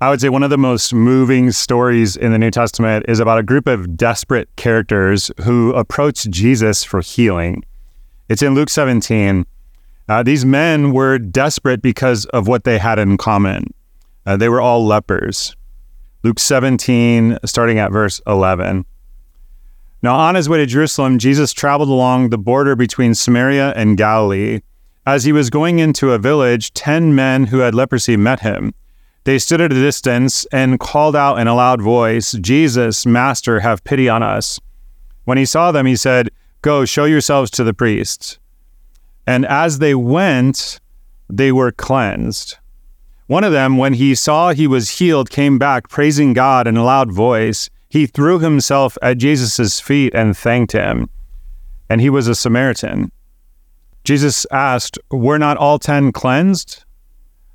I would say one of the most moving stories in the New Testament is about a group of desperate characters who approach Jesus for healing. It's in Luke 17. Uh, these men were desperate because of what they had in common. Uh, they were all lepers. Luke 17, starting at verse 11. Now, on his way to Jerusalem, Jesus traveled along the border between Samaria and Galilee. As he was going into a village, ten men who had leprosy met him. They stood at a distance and called out in a loud voice, Jesus, Master, have pity on us. When he saw them, he said, Go, show yourselves to the priests. And as they went, they were cleansed. One of them, when he saw he was healed, came back, praising God in a loud voice. He threw himself at Jesus' feet and thanked him. And he was a Samaritan. Jesus asked, Were not all ten cleansed?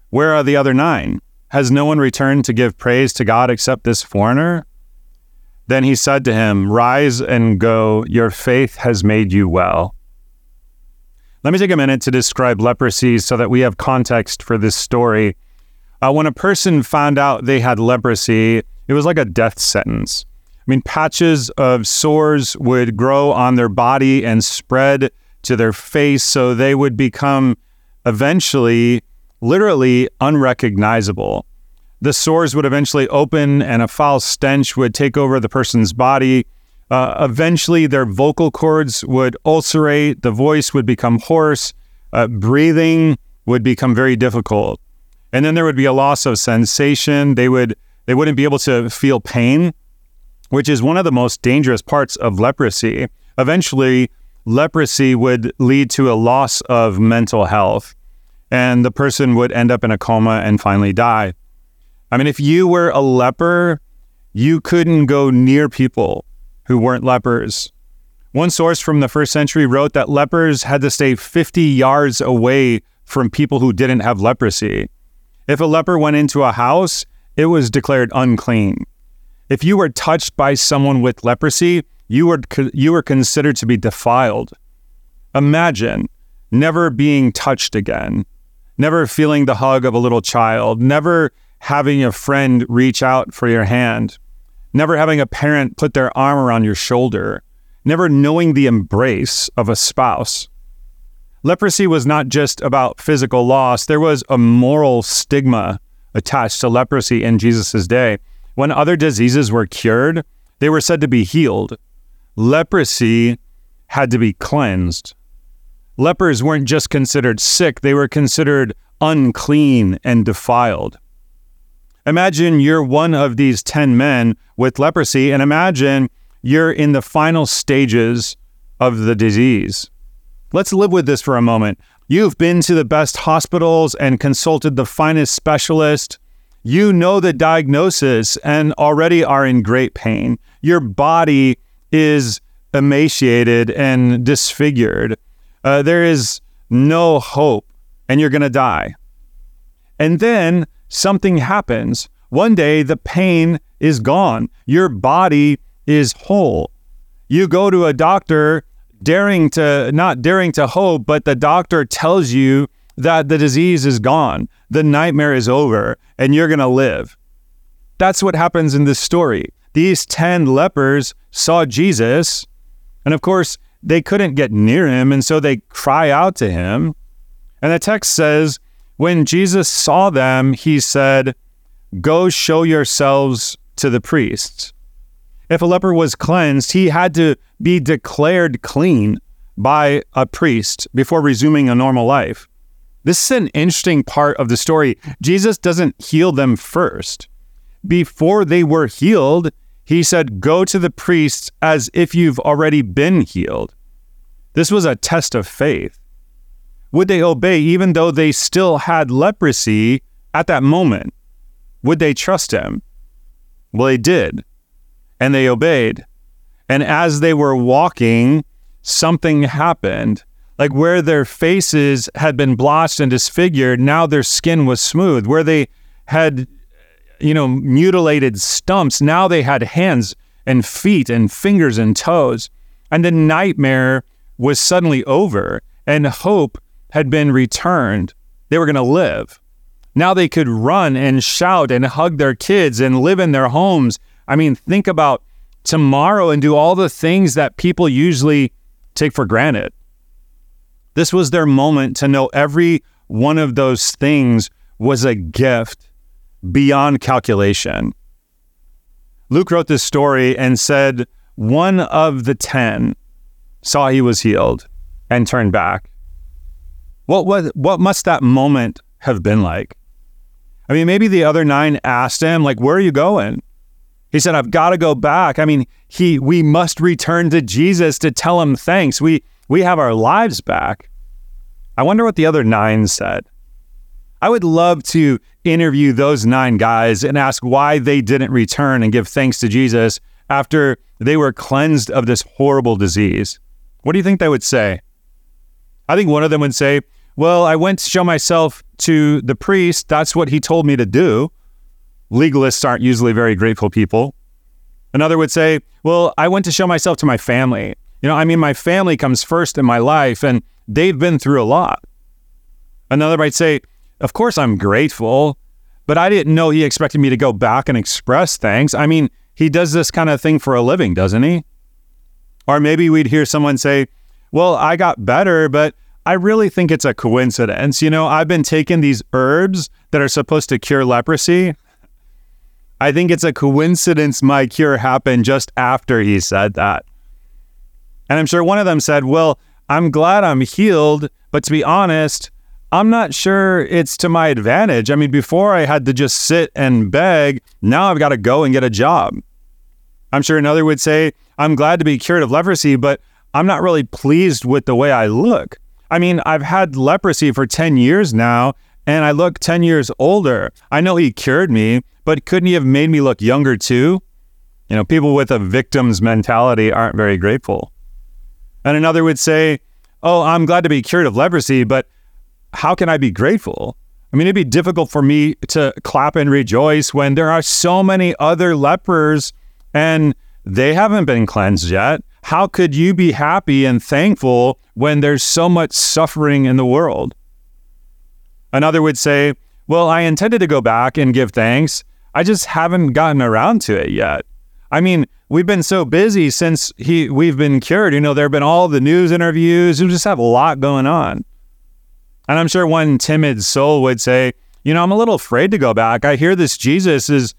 Where are the other nine? Has no one returned to give praise to God except this foreigner? Then he said to him, Rise and go, your faith has made you well. Let me take a minute to describe leprosy so that we have context for this story. Uh, when a person found out they had leprosy, it was like a death sentence. I mean, patches of sores would grow on their body and spread to their face, so they would become eventually literally unrecognizable. The sores would eventually open and a foul stench would take over the person's body. Uh, eventually, their vocal cords would ulcerate, the voice would become hoarse, uh, breathing would become very difficult. And then there would be a loss of sensation. They would they wouldn't be able to feel pain, which is one of the most dangerous parts of leprosy. Eventually, leprosy would lead to a loss of mental health and the person would end up in a coma and finally die. I mean, if you were a leper, you couldn't go near people who weren't lepers. One source from the first century wrote that lepers had to stay 50 yards away from people who didn't have leprosy. If a leper went into a house, it was declared unclean. If you were touched by someone with leprosy, you were you were considered to be defiled. Imagine never being touched again never feeling the hug of a little child, never having a friend reach out for your hand, never having a parent put their arm around your shoulder, never knowing the embrace of a spouse. Leprosy was not just about physical loss, there was a moral stigma attached to leprosy in Jesus' day. When other diseases were cured, they were said to be healed. Leprosy had to be cleansed lepers weren't just considered sick, they were considered unclean and defiled. Imagine you're one of these 10 men with leprosy, and imagine you're in the final stages of the disease. Let's live with this for a moment. You've been to the best hospitals and consulted the finest specialist. You know the diagnosis and already are in great pain. Your body is emaciated and disfigured uh, there is no hope and you're going to die. And then something happens. One day the pain is gone, your body is whole. You go to a doctor daring to, not daring to hope, but the doctor tells you that the disease is gone, the nightmare is over, and you're going to live. That's what happens in this story. These 10 lepers saw Jesus, and of course, they couldn't get near him, and so they cry out to him. And the text says, when Jesus saw them, he said, Go show yourselves to the priests. If a leper was cleansed, he had to be declared clean by a priest before resuming a normal life. This is an interesting part of the story. Jesus doesn't heal them first. Before they were healed, he said, Go to the priests as if you've already been healed. This was a test of faith. Would they obey even though they still had leprosy at that moment? Would they trust him? Well, they did, and they obeyed. And as they were walking, something happened. Like where their faces had been blotched and disfigured, now their skin was smooth. Where they had, you know, mutilated stumps, now they had hands and feet and fingers and toes. And the nightmare was suddenly over, and hope had been returned. They were going to live. Now they could run and shout and hug their kids and live in their homes. I mean, think about tomorrow and do all the things that people usually take for granted. This was their moment to know every one of those things was a gift beyond calculation. Luke wrote this story and said one of the 10 saw he was healed and turned back. What, what, what must that moment have been like? I mean, maybe the other nine asked him, like, where are you going? He said, I've got to go back. I mean, he we must return to Jesus to tell him thanks. We we have our lives back. I wonder what the other nine said. I would love to interview those nine guys and ask why they didn't return and give thanks to Jesus after they were cleansed of this horrible disease. What do you think they would say? I think one of them would say, Well, I went to show myself to the priest. That's what he told me to do. Legalists aren't usually very grateful people. Another would say, Well, I went to show myself to my family. You know, I mean, my family comes first in my life, and they've been through a lot. Another might say, Of course, I'm grateful, but I didn't know he expected me to go back and express thanks. I mean, he does this kind of thing for a living, doesn't he? Or maybe we'd hear someone say, Well, I got better, but I really think it's a coincidence. You know, I've been taking these herbs that are supposed to cure leprosy. I think it's a coincidence my cure happened just after he said that. And I'm sure one of them said, Well, I'm glad I'm healed, but to be honest, I'm not sure it's to my advantage. I mean, before I had to just sit and beg, now I've got to go and get a job. I'm sure another would say, I'm glad to be cured of leprosy, but I'm not really pleased with the way I look. I mean, I've had leprosy for 10 years now, and I look 10 years older. I know he cured me, but couldn't he have made me look younger too? You know, people with a victim's mentality aren't very grateful. And another would say, Oh, I'm glad to be cured of leprosy, but how can I be grateful? I mean, it'd be difficult for me to clap and rejoice when there are so many other lepers and they haven't been cleansed yet. How could you be happy and thankful when there's so much suffering in the world? Another would say, Well, I intended to go back and give thanks, I just haven't gotten around to it yet. I mean, we've been so busy since he we've been cured. You know, there have been all the news interviews. We just have a lot going on. And I'm sure one timid soul would say, you know, I'm a little afraid to go back. I hear this Jesus is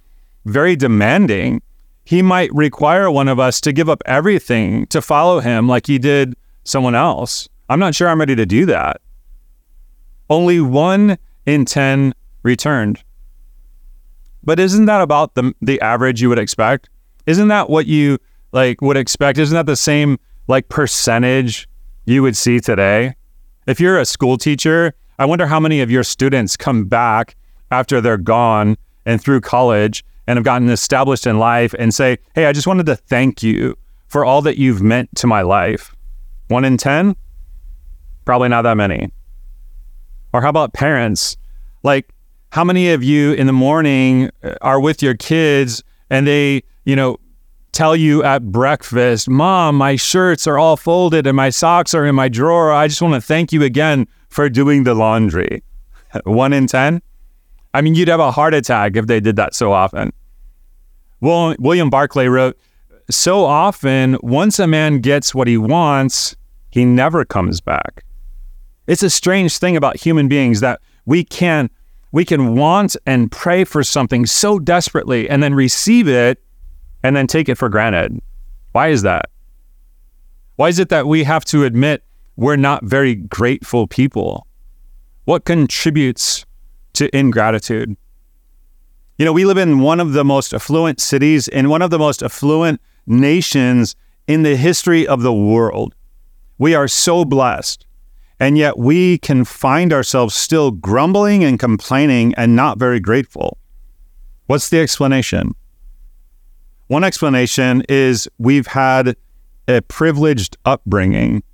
very demanding. He might require one of us to give up everything to follow him like he did someone else. I'm not sure I'm ready to do that. Only one in 10 returned. But isn't that about the the average you would expect? Isn't that what you like would expect? Isn't that the same like percentage you would see today? If you're a school teacher, I wonder how many of your students come back after they're gone and through college and have gotten established in life and say, "Hey, I just wanted to thank you for all that you've meant to my life." 1 in 10? Probably not that many. Or how about parents? Like how many of you in the morning uh, are with your kids and they, you know, tell you at breakfast, Mom, my shirts are all folded and my socks are in my drawer. I just want to thank you again for doing the laundry. One in 10? I mean, you'd have a heart attack if they did that so often. Well, William Barclay wrote, So often, once a man gets what he wants, he never comes back. It's a strange thing about human beings that we can we can want and pray for something so desperately and then receive it and then take it for granted. Why is that? Why is it that we have to admit we're not very grateful people? What contributes to ingratitude? You know, we live in one of the most affluent cities in one of the most affluent nations in the history of the world. We are so blessed. And yet we can find ourselves still grumbling and complaining and not very grateful. What's the explanation? One explanation is we've had a privileged upbringing.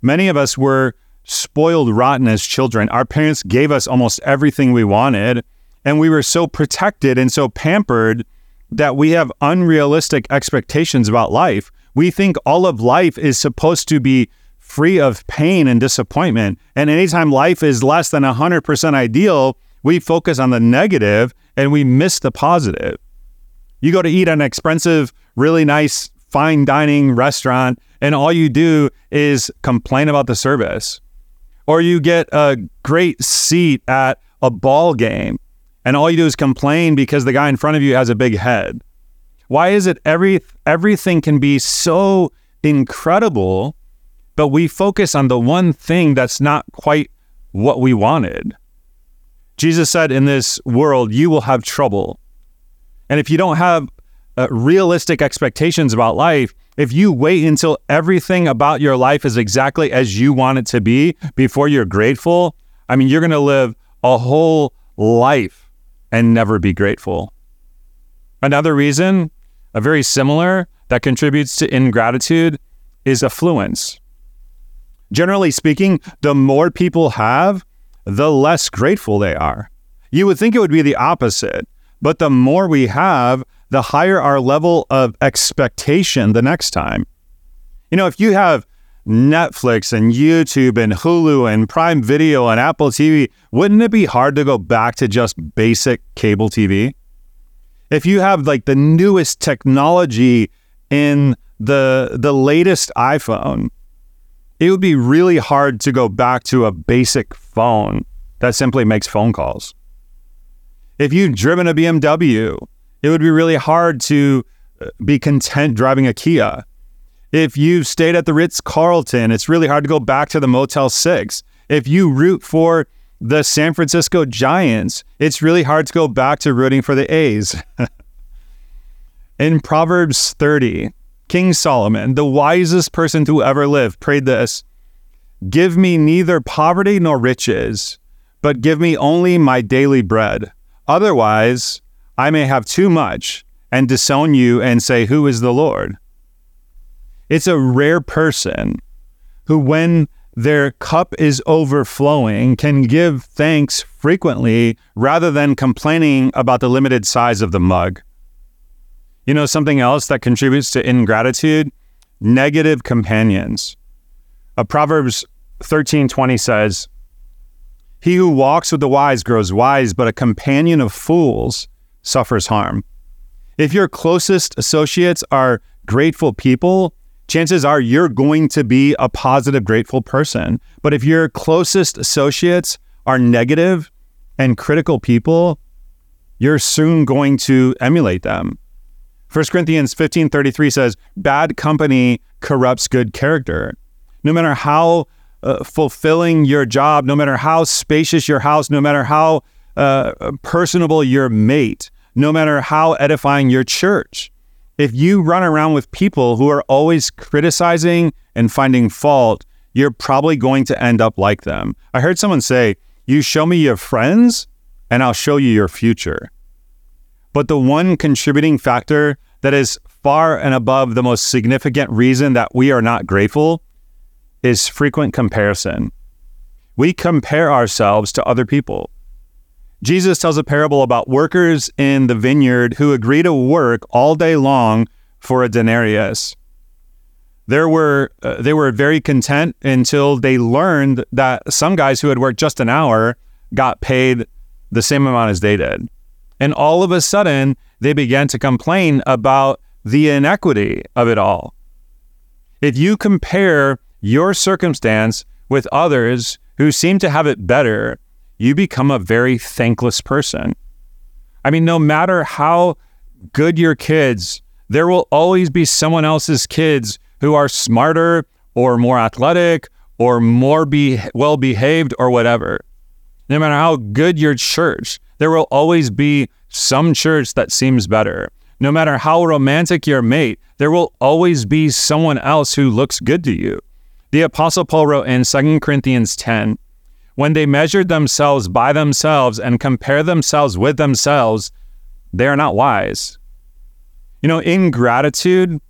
Many of us were spoiled rotten as children. Our parents gave us almost everything we wanted, and we were so protected and so pampered that we have unrealistic expectations about life. We think all of life is supposed to be free of pain and disappointment. And anytime life is less than 100% ideal, we focus on the negative and we miss the positive. You go to eat at an expensive, really nice, fine dining restaurant, and all you do is complain about the service. Or you get a great seat at a ball game and all you do is complain because the guy in front of you has a big head? Why is it every everything can be so incredible, but we focus on the one thing that's not quite what we wanted? Jesus said, In this world, you will have trouble. And if you don't have uh, realistic expectations about life, if you wait until everything about your life is exactly as you want it to be before you're grateful, I mean, you're going to live a whole life and never be grateful. Another reason, a very similar, that contributes to ingratitude is affluence. Generally speaking, the more people have, the less grateful they are. You would think it would be the opposite, but the more we have, the higher our level of expectation the next time. You know, if you have Netflix and YouTube and Hulu and Prime Video and Apple TV, wouldn't it be hard to go back to just basic cable TV? If you have like the newest technology in the the latest iPhone, it would be really hard to go back to a basic phone that simply makes phone calls. If you've driven a BMW, it would be really hard to uh, be content driving a Kia if you've stayed at the Ritz Carlton, it's really hard to go back to the Motel 6. If you root for the San Francisco Giants, it's really hard to go back to rooting for the A's. In Proverbs 30, King Solomon, the wisest person to ever live, prayed this Give me neither poverty nor riches, but give me only my daily bread. Otherwise, I may have too much and disown you and say, Who is the Lord? It's a rare person who, when their cup is overflowing, can give thanks frequently rather than complaining about the limited size of the mug. You know, something else that contributes to ingratitude? Negative companions. A Proverbs 13:20 says, "He who walks with the wise grows wise, but a companion of fools suffers harm." If your closest associates are grateful people, chances are you're going to be a positive, grateful person. But if your closest associates are negative and critical people, you're soon going to emulate them. 1 Corinthians 15:33 says, "Bad company corrupts good character." No matter how uh, fulfilling your job, no matter how spacious your house, no matter how uh, personable your mate, no matter how edifying your church, if you run around with people who are always criticizing and finding fault, you're probably going to end up like them. I heard someone say, You show me your friends, and I'll show you your future. But the one contributing factor that is far and above the most significant reason that we are not grateful is frequent comparison. We compare ourselves to other people. Jesus tells a parable about workers in the vineyard who agree to work all day long for a denarius. There were uh, they were very content until they learned that some guys who had worked just an hour got paid the same amount as they did. And all of a sudden, they began to complain about the inequity of it all. If you compare your circumstance with others who seem to have it better, you become a very thankless person. I mean, no matter how good your kids, there will always be someone else's kids who are smarter or more athletic or more be well behaved or whatever. No matter how good your church, there will always be some church that seems better. No matter how romantic your mate, there will always be someone else who looks good to you. The Apostle Paul wrote in 2 Corinthians 10 when they measure themselves by themselves and compare themselves with themselves, they are not wise. You know, ingratitude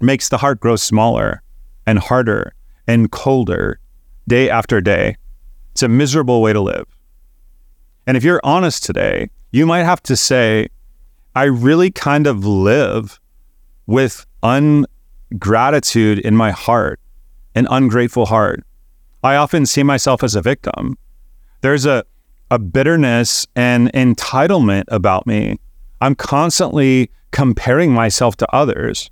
makes the heart grow smaller and harder and colder day after day. It's a miserable way to live. And if you're honest today, you might have to say, I really kind of live with ungratitude in my heart, an ungrateful heart. I often see myself as a victim. There's a, a bitterness and entitlement about me. I'm constantly comparing myself to others.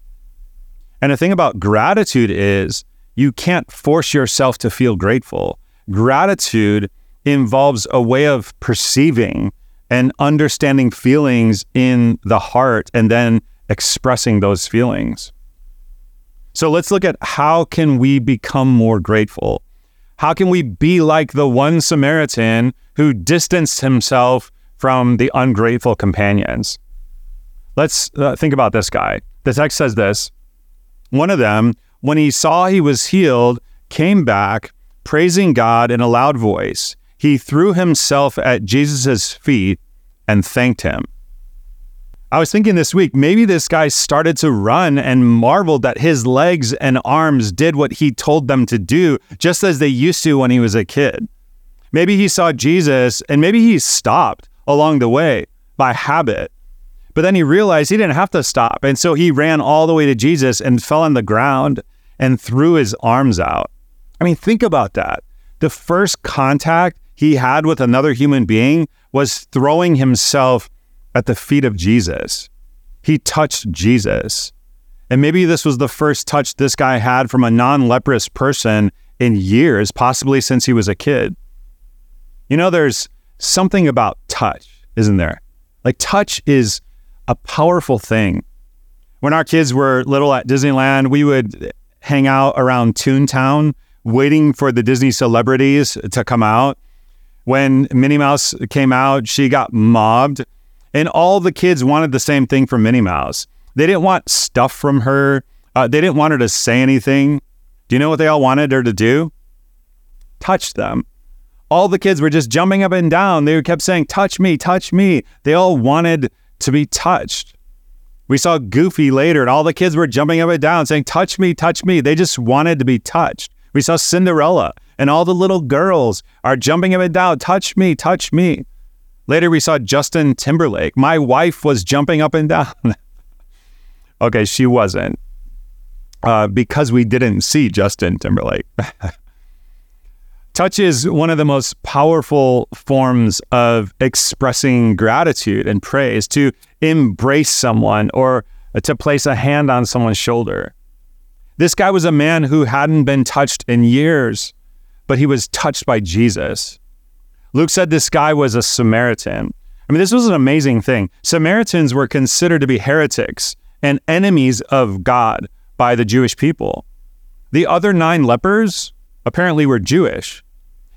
And the thing about gratitude is you can't force yourself to feel grateful. Gratitude involves a way of perceiving and understanding feelings in the heart and then expressing those feelings. So let's look at how can we become more grateful? How can we be like the one Samaritan who distanced himself from the ungrateful companions? Let's uh, think about this guy. The text says this One of them, when he saw he was healed, came back, praising God in a loud voice. He threw himself at Jesus' feet and thanked him. I was thinking this week, maybe this guy started to run and marveled that his legs and arms did what he told them to do, just as they used to when he was a kid. Maybe he saw Jesus and maybe he stopped along the way by habit. But then he realized he didn't have to stop. And so he ran all the way to Jesus and fell on the ground and threw his arms out. I mean, think about that. The first contact he had with another human being was throwing himself at the feet of Jesus. He touched Jesus. And maybe this was the first touch this guy had from a non leprous person in years, possibly since he was a kid. You know, there's something about touch, isn't there? Like, touch is a powerful thing. When our kids were little at Disneyland, we would hang out around Toontown waiting for the Disney celebrities to come out. When Minnie Mouse came out, she got mobbed, and all the kids wanted the same thing from Minnie Mouse. They didn't want stuff from her, uh, they didn't want her to say anything. Do you know what they all wanted her to do? Touch them. All the kids were just jumping up and down. They kept saying, Touch me, touch me. They all wanted to be touched. We saw Goofy later, and all the kids were jumping up and down saying, Touch me, touch me. They just wanted to be touched. We saw Cinderella, and all the little girls are jumping up and down, Touch me, touch me. Later, we saw Justin Timberlake. My wife was jumping up and down. okay, she wasn't, uh, because we didn't see Justin Timberlake. Touch is one of the most powerful forms of expressing gratitude and praise to embrace someone or to place a hand on someone's shoulder. This guy was a man who hadn't been touched in years, but he was touched by Jesus. Luke said this guy was a Samaritan. I mean, this was an amazing thing. Samaritans were considered to be heretics and enemies of God by the Jewish people. The other nine lepers apparently were Jewish.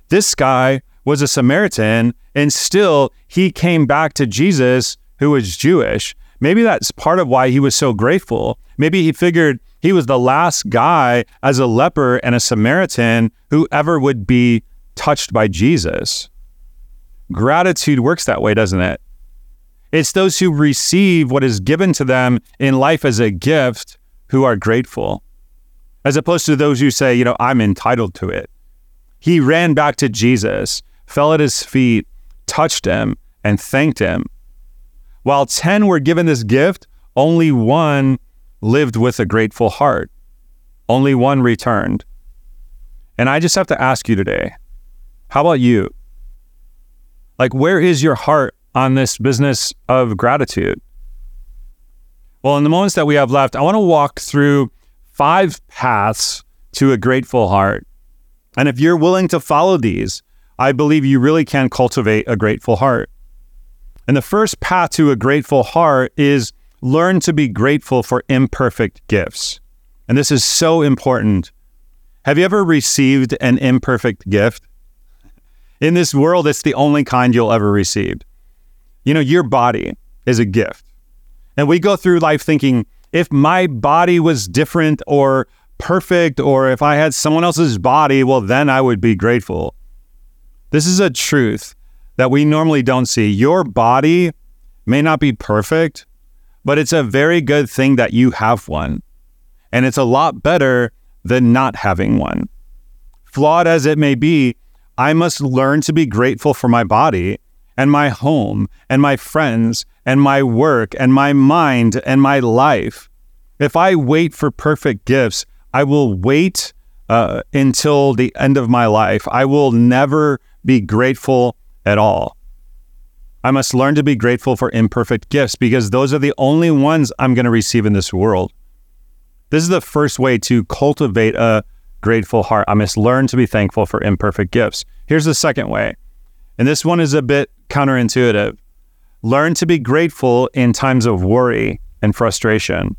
This guy was a Samaritan, and still he came back to Jesus, who was Jewish. Maybe that's part of why he was so grateful. Maybe he figured he was the last guy as a leper and a Samaritan who ever would be touched by Jesus. Gratitude works that way, doesn't it? It's those who receive what is given to them in life as a gift who are grateful, as opposed to those who say, you know, I'm entitled to it. He ran back to Jesus, fell at his feet, touched him, and thanked him. While 10 were given this gift, only one lived with a grateful heart. Only one returned. And I just have to ask you today how about you? Like, where is your heart on this business of gratitude? Well, in the moments that we have left, I want to walk through five paths to a grateful heart. And if you're willing to follow these, I believe you really can cultivate a grateful heart. And the first path to a grateful heart is learn to be grateful for imperfect gifts. And this is so important. Have you ever received an imperfect gift? In this world, it's the only kind you'll ever receive. You know, your body is a gift. And we go through life thinking, if my body was different or perfect or if I had someone else's body, well, then I would be grateful. This is a truth that we normally don't see. Your body may not be perfect, but it's a very good thing that you have one. And it's a lot better than not having one. Flawed as it may be, I must learn to be grateful for my body and my home and my friends and my work and my mind and my life. If I wait for perfect gifts, I will wait uh, until the end of my life. I will never be grateful at all. I must learn to be grateful for imperfect gifts because those are the only ones I'm going to receive in this world. This is the first way to cultivate a grateful heart. I must learn to be thankful for imperfect gifts. Here's the second way, and this one is a bit counterintuitive. Learn to be grateful in times of worry and frustration.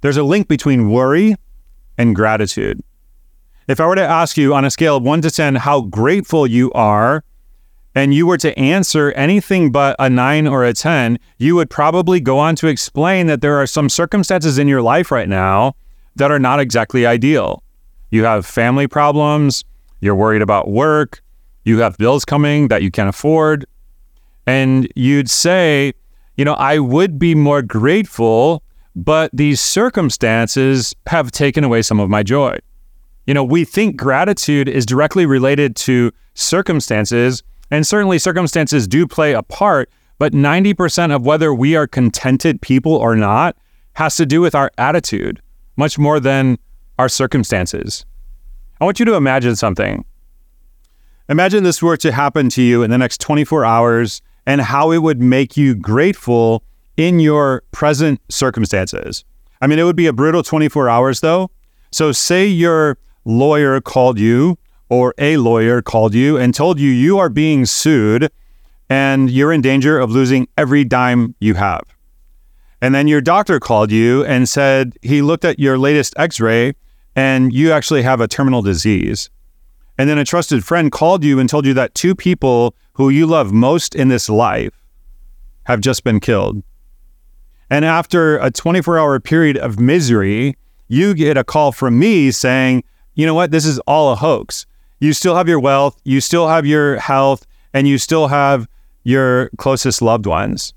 There's a link between worry and gratitude. If I were to ask you on a scale of one to 10 how grateful you are, and you were to answer anything but a nine or a 10, you would probably go on to explain that there are some circumstances in your life right now that are not exactly ideal. You have family problems, you're worried about work, you have bills coming that you can't afford. And you'd say, you know, I would be more grateful, but these circumstances have taken away some of my joy. You know, we think gratitude is directly related to circumstances, and certainly circumstances do play a part, but 90% of whether we are contented people or not has to do with our attitude, much more than our circumstances. I want you to imagine something. Imagine this were to happen to you in the next 24 hours and how it would make you grateful in your present circumstances. I mean, it would be a brutal 24 hours though. So, say your lawyer called you or a lawyer called you and told you you are being sued and you're in danger of losing every dime you have. And then your doctor called you and said he looked at your latest x ray and you actually have a terminal disease. And then a trusted friend called you and told you that two people who you love most in this life have just been killed. And after a 24 hour period of misery, you get a call from me saying, you know what, this is all a hoax you still have your wealth, you still have your health, and you still have your closest loved ones.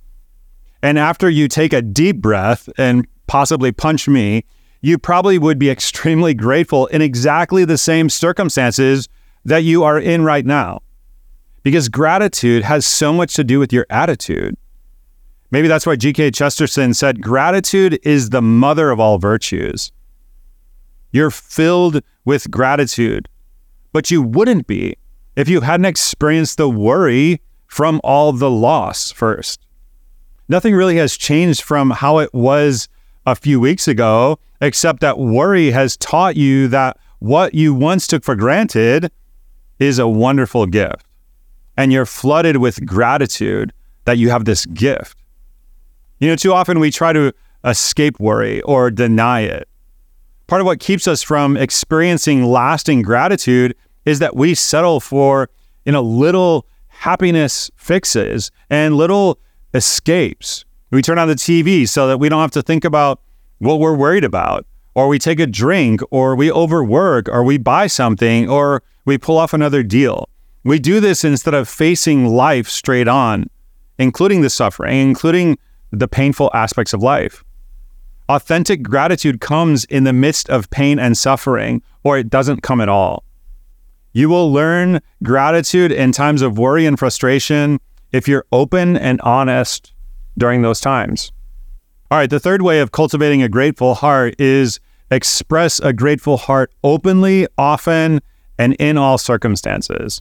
And after you take a deep breath and possibly punch me, you probably would be extremely grateful in exactly the same circumstances that you are in right now. Because gratitude has so much to do with your attitude. Maybe that's why G.K. Chesterton said gratitude is the mother of all virtues. You're filled with gratitude but you wouldn't be if you hadn't experienced the worry from all the loss first. Nothing really has changed from how it was a few weeks ago, except that worry has taught you that what you once took for granted is a wonderful gift. And you're flooded with gratitude that you have this gift. You know, too often we try to escape worry or deny it part of what keeps us from experiencing lasting gratitude is that we settle for you know little happiness fixes and little escapes. We turn on the TV so that we don't have to think about what we're worried about, or we take a drink, or we overwork, or we buy something, or we pull off another deal. We do this instead of facing life straight on, including the suffering, including the painful aspects of life. Authentic gratitude comes in the midst of pain and suffering, or it doesn't come at all. You will learn gratitude in times of worry and frustration if you're open and honest during those times. All right, the third way of cultivating a grateful heart is express a grateful heart openly, often, and in all circumstances.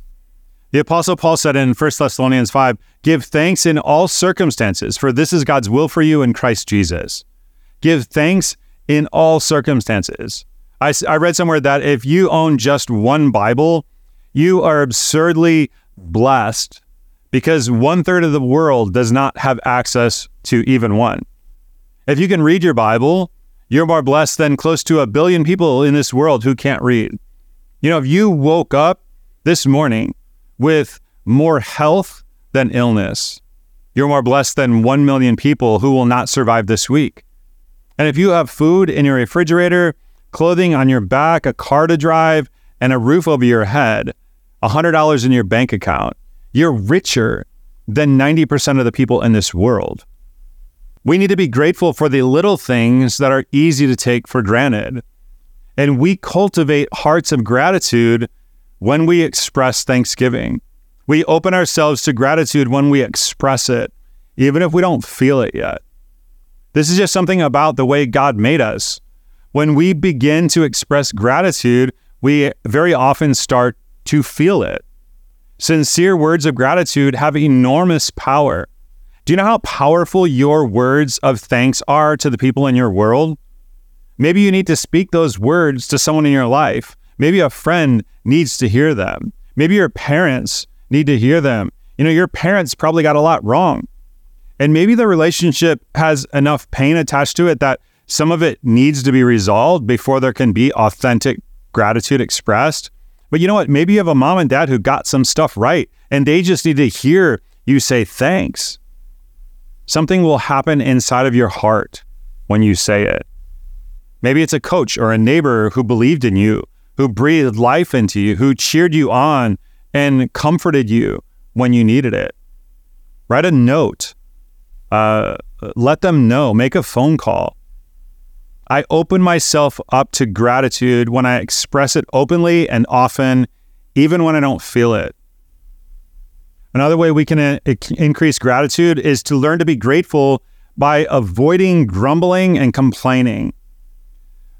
The Apostle Paul said in 1 Thessalonians 5 Give thanks in all circumstances, for this is God's will for you in Christ Jesus. Give thanks in all circumstances. I, I read somewhere that if you own just one Bible, you are absurdly blessed because one third of the world does not have access to even one. If you can read your Bible, you're more blessed than close to a billion people in this world who can't read. You know, if you woke up this morning with more health than illness, you're more blessed than 1 million people who will not survive this week. And if you have food in your refrigerator, clothing on your back, a car to drive, and a roof over your head, $100 in your bank account, you're richer than 90% of the people in this world. We need to be grateful for the little things that are easy to take for granted. And we cultivate hearts of gratitude when we express thanksgiving. We open ourselves to gratitude when we express it, even if we don't feel it yet. This is just something about the way God made us. When we begin to express gratitude, we very often start to feel it. Sincere words of gratitude have enormous power. Do you know how powerful your words of thanks are to the people in your world? Maybe you need to speak those words to someone in your life. Maybe a friend needs to hear them. Maybe your parents need to hear them. You know, your parents probably got a lot wrong. And maybe the relationship has enough pain attached to it that some of it needs to be resolved before there can be authentic gratitude expressed. But you know what? Maybe you have a mom and dad who got some stuff right and they just need to hear you say thanks. Something will happen inside of your heart when you say it. Maybe it's a coach or a neighbor who believed in you, who breathed life into you, who cheered you on and comforted you when you needed it. Write a note. Uh, let them know. Make a phone call. I open myself up to gratitude when I express it openly and often, even when I don't feel it. Another way we can uh, increase gratitude is to learn to be grateful by avoiding grumbling and complaining.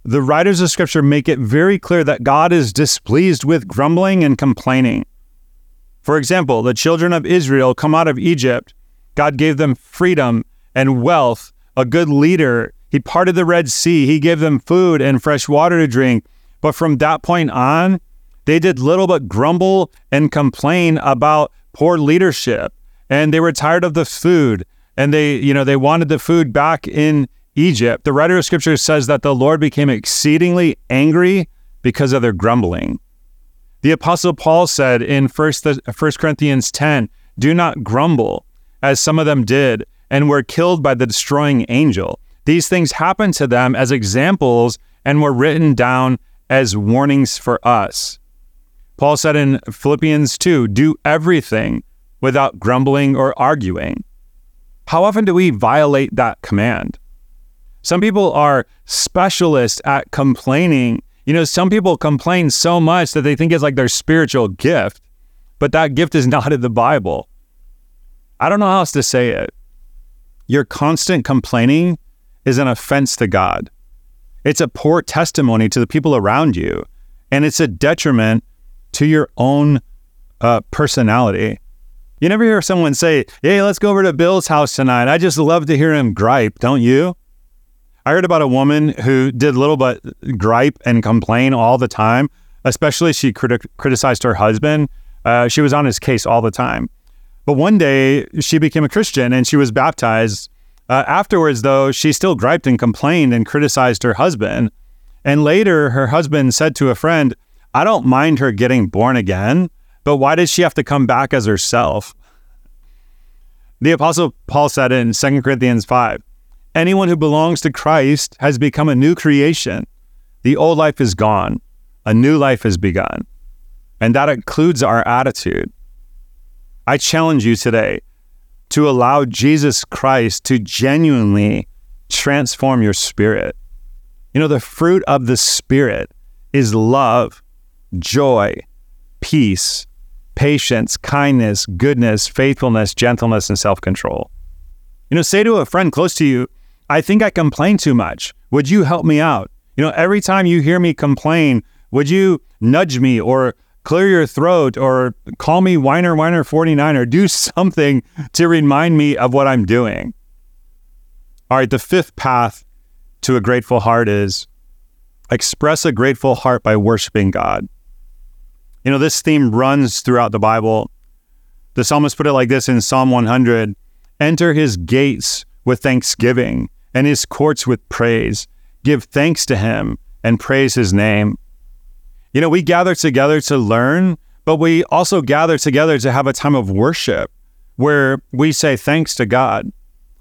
The writers of Scripture make it very clear that God is displeased with grumbling and complaining. For example, the children of Israel come out of Egypt. God gave them freedom and wealth, a good leader, he parted the Red Sea. He gave them food and fresh water to drink. But from that point on, they did little but grumble and complain about poor leadership. And they were tired of the food. And they, you know, they wanted the food back in Egypt. The writer of scripture says that the Lord became exceedingly angry because of their grumbling. The apostle Paul said in 1 Corinthians 10, do not grumble as some of them did and were killed by the destroying angel. These things happened to them as examples and were written down as warnings for us. Paul said in Philippians 2 do everything without grumbling or arguing. How often do we violate that command? Some people are specialists at complaining. You know, some people complain so much that they think it's like their spiritual gift, but that gift is not in the Bible. I don't know how else to say it. Your constant complaining is an offense to God. It's a poor testimony to the people around you, and it's a detriment to your own uh, personality. You never hear someone say, Hey, let's go over to Bill's house tonight. I just love to hear him gripe, don't you? I heard about a woman who did little but gripe and complain all the time, especially she criti- criticized her husband. Uh, she was on his case all the time. But one day she became a Christian and she was baptized uh, afterwards, though, she still griped and complained and criticized her husband. And later, her husband said to a friend, I don't mind her getting born again, but why does she have to come back as herself? The Apostle Paul said in 2 Corinthians 5 Anyone who belongs to Christ has become a new creation. The old life is gone, a new life has begun. And that includes our attitude. I challenge you today to allow Jesus Christ to genuinely transform your spirit. You know, the fruit of the Spirit is love, joy, peace, patience, kindness, goodness, faithfulness, gentleness, and self control. You know, say to a friend close to you, I think I complain too much. Would you help me out? You know, every time you hear me complain, would you nudge me or clear your throat or call me whiner whiner 49 or do something to remind me of what I'm doing. All right, the fifth path to a grateful heart is express a grateful heart by worshiping God. You know, this theme runs throughout the Bible. The psalmist put it like this in Psalm 100 Enter his gates with thanksgiving and his courts with praise. Give thanks to him and praise his name. You know, we gather together to learn, but we also gather together to have a time of worship where we say thanks to God.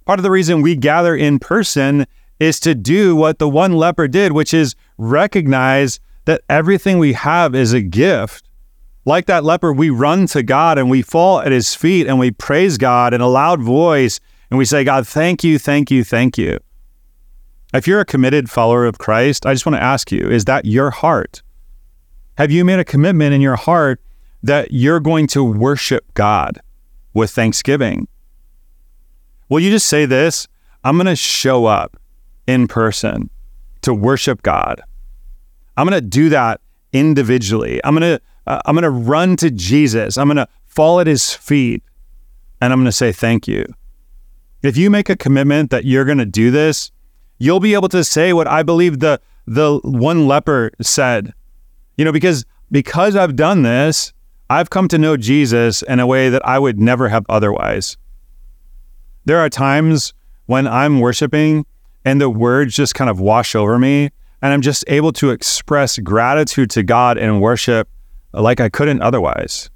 Part of the reason we gather in person is to do what the one leper did, which is recognize that everything we have is a gift. Like that leper, we run to God and we fall at his feet and we praise God in a loud voice and we say, God, thank you, thank you, thank you. If you're a committed follower of Christ, I just want to ask you, is that your heart? Have you made a commitment in your heart that you're going to worship God with thanksgiving? Will you just say this? I'm going to show up in person to worship God. I'm going to do that individually. I'm going to uh, I'm going to run to Jesus. I'm going to fall at his feet and I'm going to say thank you. If you make a commitment that you're going to do this, you'll be able to say what I believe the the one leper said. You know, because because I've done this, I've come to know Jesus in a way that I would never have otherwise. There are times when I'm worshiping and the words just kind of wash over me and I'm just able to express gratitude to God and worship like I couldn't otherwise.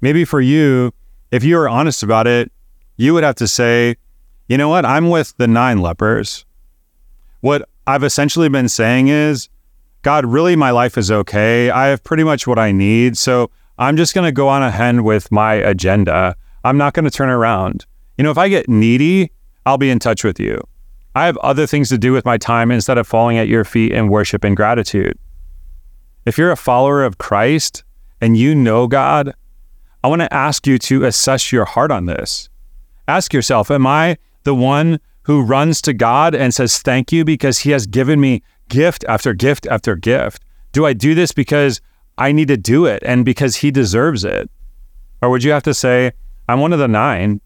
Maybe for you, if you are honest about it, you would have to say, you know what? I'm with the nine lepers. What I've essentially been saying is, God, really, my life is okay. I have pretty much what I need. So I'm just going to go on ahead with my agenda. I'm not going to turn around. You know, if I get needy, I'll be in touch with you. I have other things to do with my time instead of falling at your feet in worship and gratitude. If you're a follower of Christ and you know God, I want to ask you to assess your heart on this. Ask yourself, am I the one who runs to God and says thank you because he has given me gift after gift after gift? Do I do this because I need to do it and because he deserves it? Or would you have to say, I'm one of the nine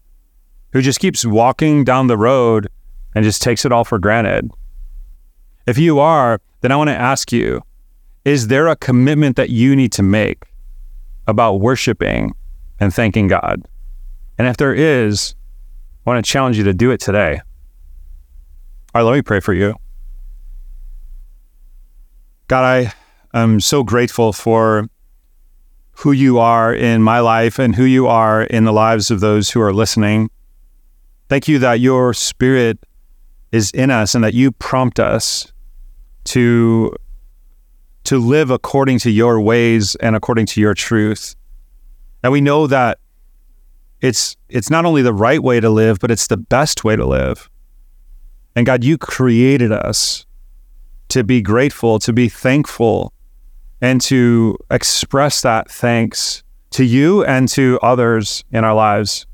who just keeps walking down the road and just takes it all for granted? If you are, then I want to ask you, is there a commitment that you need to make about worshiping and thanking God? And if there is, I want to challenge you to do it today. All right, let me pray for you. God, I am so grateful for who you are in my life and who you are in the lives of those who are listening. Thank you that your spirit is in us and that you prompt us to to live according to your ways and according to your truth. And we know that it's it's not only the right way to live, but it's the best way to live. And God, you created us to be grateful, to be thankful, and to express that thanks to you and to others in our lives.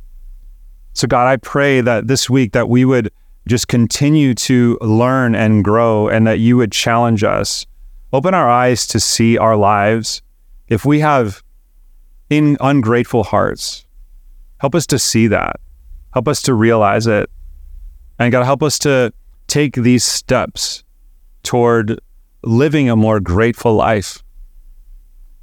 So God, I pray that this week that we would just continue to learn and grow and that you would challenge us Open our eyes to see our lives. If we have in ungrateful hearts, help us to see that. Help us to realize it. And God, help us to take these steps toward living a more grateful life.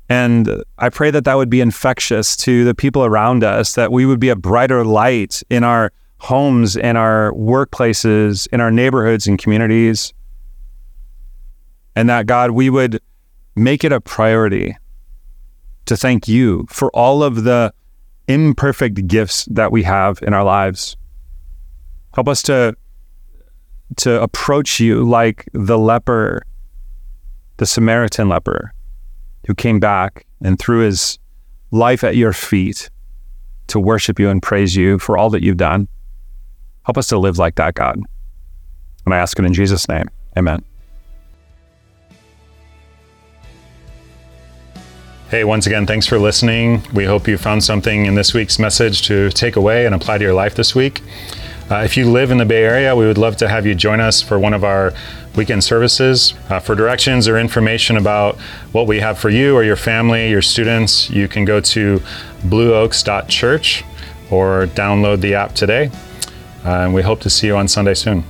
And I pray that that would be infectious to the people around us, that we would be a brighter light in our homes, in our workplaces, in our neighborhoods and communities and that God, we would make it a priority to thank you for all of the imperfect gifts that we have in our lives. Help us to to approach you like the leper, the Samaritan leper, who came back and threw his life at your feet to worship you and praise you for all that you've done. Help us to live like that, God. And I ask it in Jesus' name. Amen. Hey, once again, thanks for listening. We hope you found something in this week's message to take away and apply to your life this week. Uh, if you live in the Bay Area, we would love to have you join us for one of our weekend services. Uh, for directions or information about what we have for you or your family, your students, you can go to blueoaks.church or download the app today. Uh, and we hope to see you on Sunday soon.